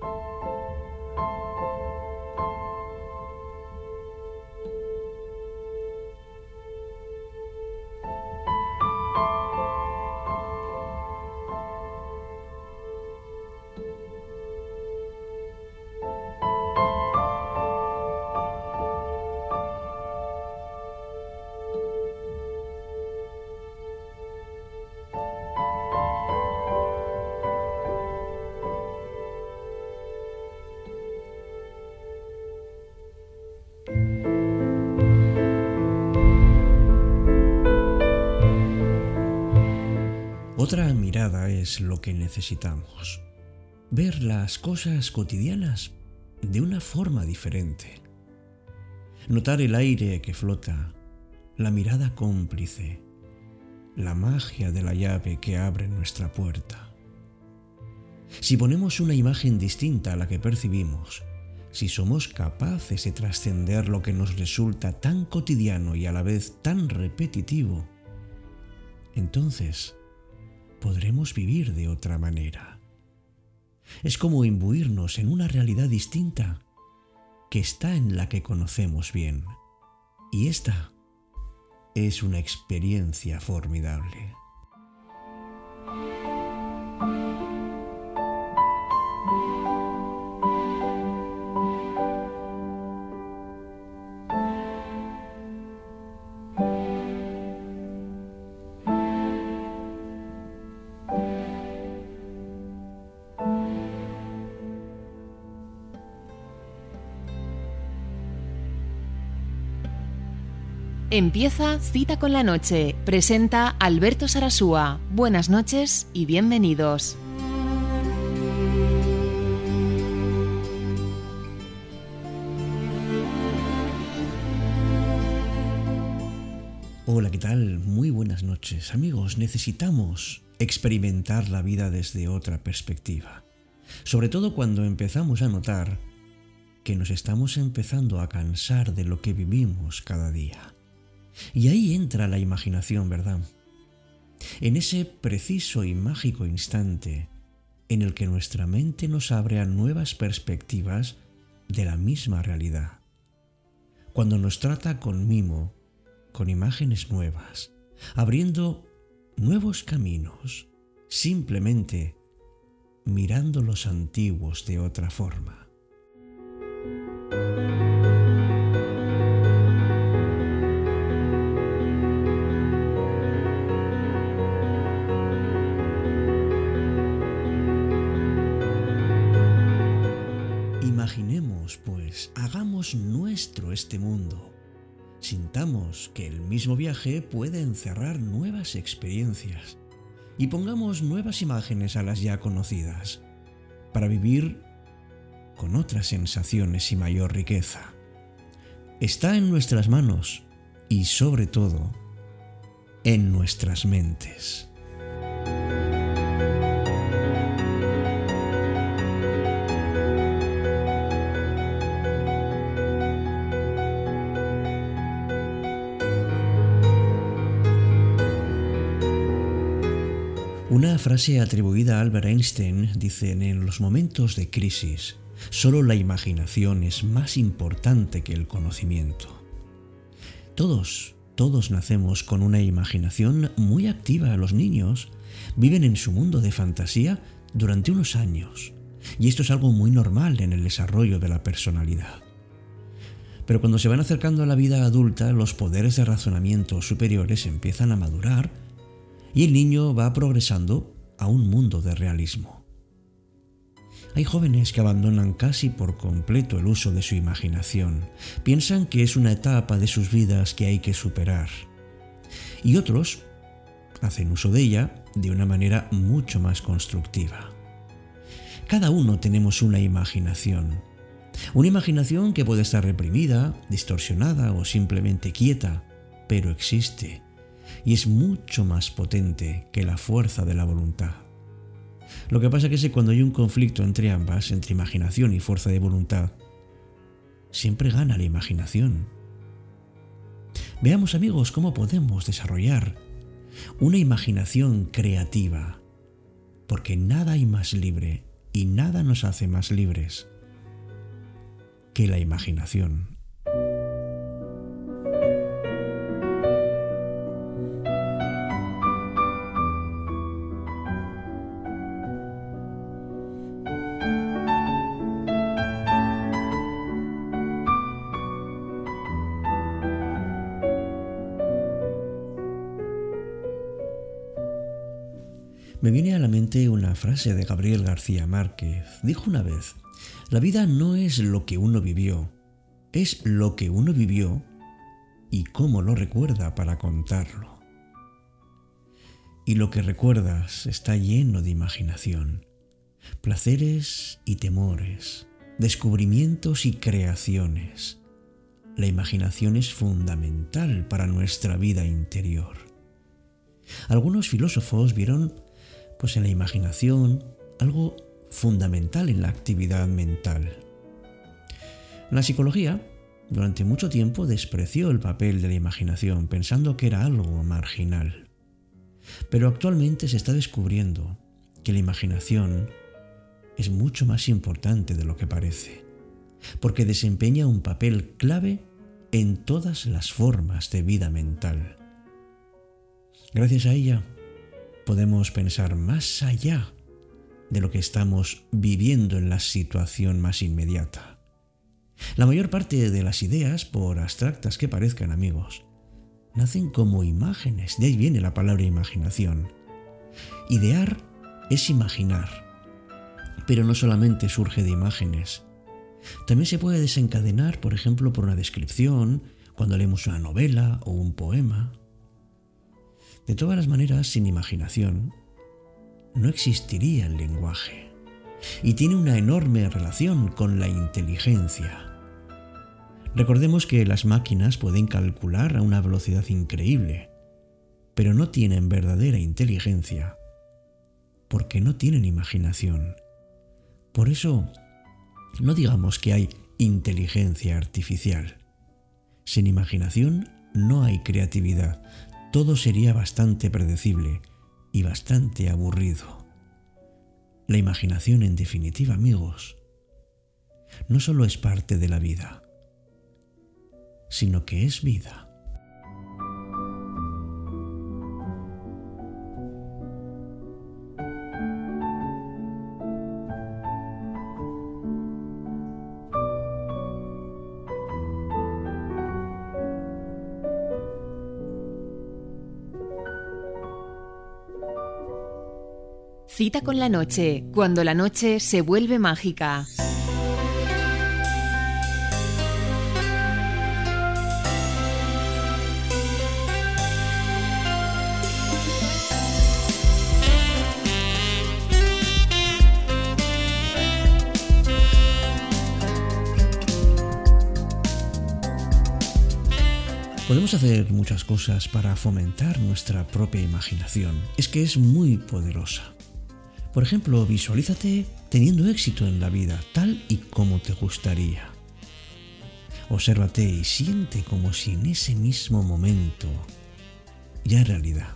Otra es lo que necesitamos. Ver las cosas cotidianas de una forma diferente. Notar el aire que flota, la mirada cómplice, la magia de la llave que abre nuestra puerta. Si ponemos una imagen distinta a la que percibimos, si somos capaces de trascender lo que nos resulta tan cotidiano y a la vez tan repetitivo, entonces podremos vivir de otra manera. Es como imbuirnos en una realidad distinta que está en la que conocemos bien. Y esta es una experiencia formidable. Empieza Cita con la Noche. Presenta Alberto Sarasúa. Buenas noches y bienvenidos. Hola, ¿qué tal? Muy buenas noches. Amigos, necesitamos experimentar la vida desde otra perspectiva. Sobre todo cuando empezamos a notar que nos estamos empezando a cansar de lo que vivimos cada día. Y ahí entra la imaginación, ¿verdad? En ese preciso y mágico instante en el que nuestra mente nos abre a nuevas perspectivas de la misma realidad. Cuando nos trata con mimo, con imágenes nuevas, abriendo nuevos caminos, simplemente mirando los antiguos de otra forma. Mismo viaje puede encerrar nuevas experiencias y pongamos nuevas imágenes a las ya conocidas para vivir con otras sensaciones y mayor riqueza. Está en nuestras manos y sobre todo en nuestras mentes. Una frase atribuida a Albert Einstein dice, en los momentos de crisis, solo la imaginación es más importante que el conocimiento. Todos, todos nacemos con una imaginación muy activa. Los niños viven en su mundo de fantasía durante unos años, y esto es algo muy normal en el desarrollo de la personalidad. Pero cuando se van acercando a la vida adulta, los poderes de razonamiento superiores empiezan a madurar y el niño va progresando a un mundo de realismo. Hay jóvenes que abandonan casi por completo el uso de su imaginación, piensan que es una etapa de sus vidas que hay que superar. Y otros hacen uso de ella de una manera mucho más constructiva. Cada uno tenemos una imaginación. Una imaginación que puede estar reprimida, distorsionada o simplemente quieta, pero existe y es mucho más potente que la fuerza de la voluntad. Lo que pasa es que cuando hay un conflicto entre ambas, entre imaginación y fuerza de voluntad, siempre gana la imaginación. Veamos amigos cómo podemos desarrollar una imaginación creativa, porque nada hay más libre y nada nos hace más libres que la imaginación. Me viene a la mente una frase de Gabriel García Márquez. Dijo una vez, la vida no es lo que uno vivió, es lo que uno vivió y cómo lo recuerda para contarlo. Y lo que recuerdas está lleno de imaginación, placeres y temores, descubrimientos y creaciones. La imaginación es fundamental para nuestra vida interior. Algunos filósofos vieron pues en la imaginación algo fundamental en la actividad mental. La psicología durante mucho tiempo despreció el papel de la imaginación pensando que era algo marginal. Pero actualmente se está descubriendo que la imaginación es mucho más importante de lo que parece, porque desempeña un papel clave en todas las formas de vida mental. Gracias a ella, podemos pensar más allá de lo que estamos viviendo en la situación más inmediata. La mayor parte de las ideas, por abstractas que parezcan amigos, nacen como imágenes, de ahí viene la palabra imaginación. Idear es imaginar, pero no solamente surge de imágenes, también se puede desencadenar, por ejemplo, por una descripción, cuando leemos una novela o un poema. De todas las maneras, sin imaginación, no existiría el lenguaje. Y tiene una enorme relación con la inteligencia. Recordemos que las máquinas pueden calcular a una velocidad increíble, pero no tienen verdadera inteligencia, porque no tienen imaginación. Por eso, no digamos que hay inteligencia artificial. Sin imaginación no hay creatividad, todo sería bastante predecible y bastante aburrido. La imaginación, en definitiva, amigos, no solo es parte de la vida, sino que es vida. Cita con la noche, cuando la noche se vuelve mágica. Podemos hacer muchas cosas para fomentar nuestra propia imaginación. Es que es muy poderosa. Por ejemplo, visualízate teniendo éxito en la vida, tal y como te gustaría. Obsérvate y siente como si en ese mismo momento ya es realidad.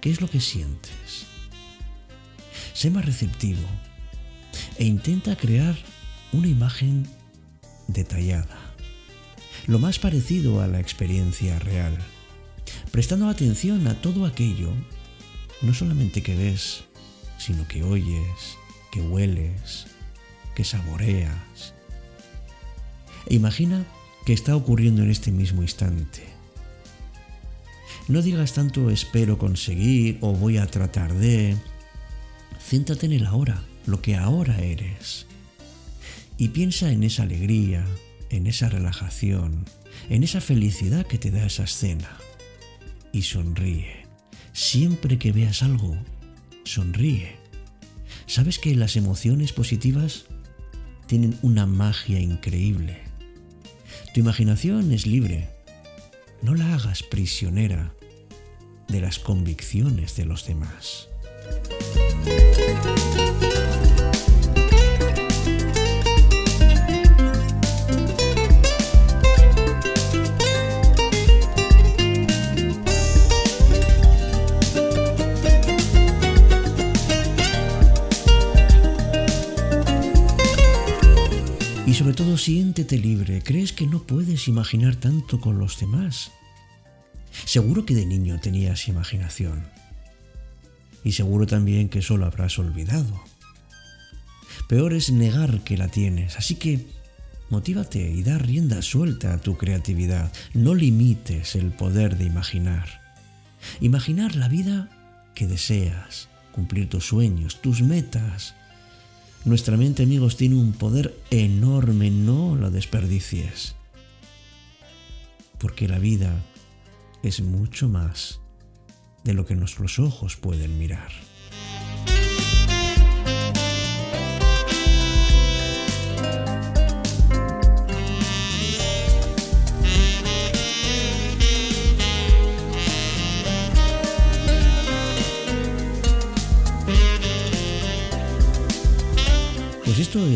¿Qué es lo que sientes? Sé más receptivo e intenta crear una imagen detallada, lo más parecido a la experiencia real, prestando atención a todo aquello, no solamente que ves, sino que oyes, que hueles, que saboreas. E imagina que está ocurriendo en este mismo instante. No digas tanto espero conseguir o voy a tratar de... Céntrate en el ahora, lo que ahora eres. Y piensa en esa alegría, en esa relajación, en esa felicidad que te da esa escena. Y sonríe. Siempre que veas algo, sonríe. ¿Sabes que las emociones positivas tienen una magia increíble? Tu imaginación es libre. No la hagas prisionera de las convicciones de los demás. Siéntete libre. ¿Crees que no puedes imaginar tanto con los demás? Seguro que de niño tenías imaginación. Y seguro también que solo habrás olvidado. Peor es negar que la tienes. Así que motívate y da rienda suelta a tu creatividad. No limites el poder de imaginar. Imaginar la vida que deseas, cumplir tus sueños, tus metas. Nuestra mente, amigos, tiene un poder enorme, no lo desperdicies. Porque la vida es mucho más de lo que nuestros ojos pueden mirar.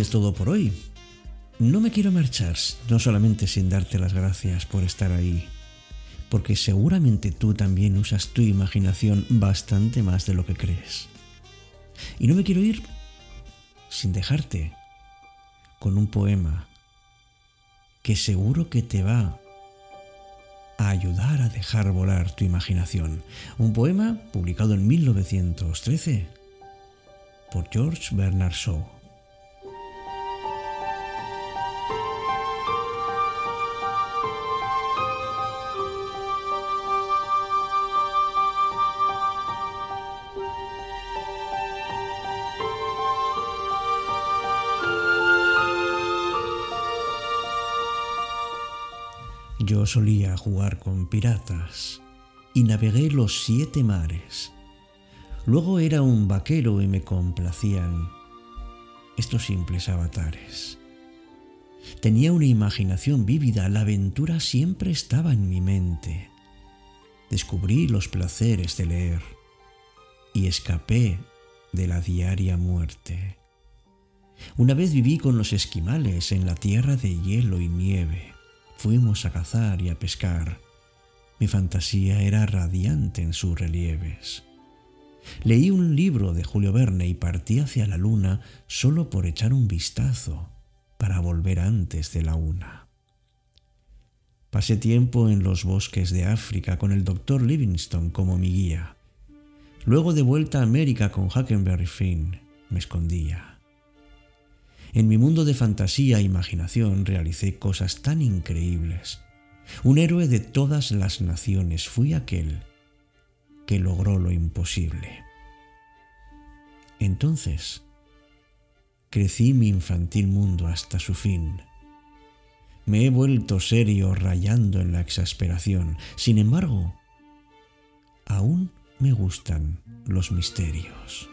Es todo por hoy. No me quiero marchar, no solamente sin darte las gracias por estar ahí, porque seguramente tú también usas tu imaginación bastante más de lo que crees. Y no me quiero ir sin dejarte con un poema que seguro que te va a ayudar a dejar volar tu imaginación. Un poema publicado en 1913 por George Bernard Shaw. Yo solía jugar con piratas y navegué los siete mares. Luego era un vaquero y me complacían estos simples avatares. Tenía una imaginación vívida, la aventura siempre estaba en mi mente. Descubrí los placeres de leer y escapé de la diaria muerte. Una vez viví con los esquimales en la tierra de hielo y nieve. Fuimos a cazar y a pescar. Mi fantasía era radiante en sus relieves. Leí un libro de Julio Verne y partí hacia la luna solo por echar un vistazo para volver antes de la una. Pasé tiempo en los bosques de África con el doctor Livingstone como mi guía. Luego de vuelta a América con Huckleberry Finn, me escondía. En mi mundo de fantasía e imaginación realicé cosas tan increíbles. Un héroe de todas las naciones fui aquel que logró lo imposible. Entonces, crecí mi infantil mundo hasta su fin. Me he vuelto serio rayando en la exasperación. Sin embargo, aún me gustan los misterios.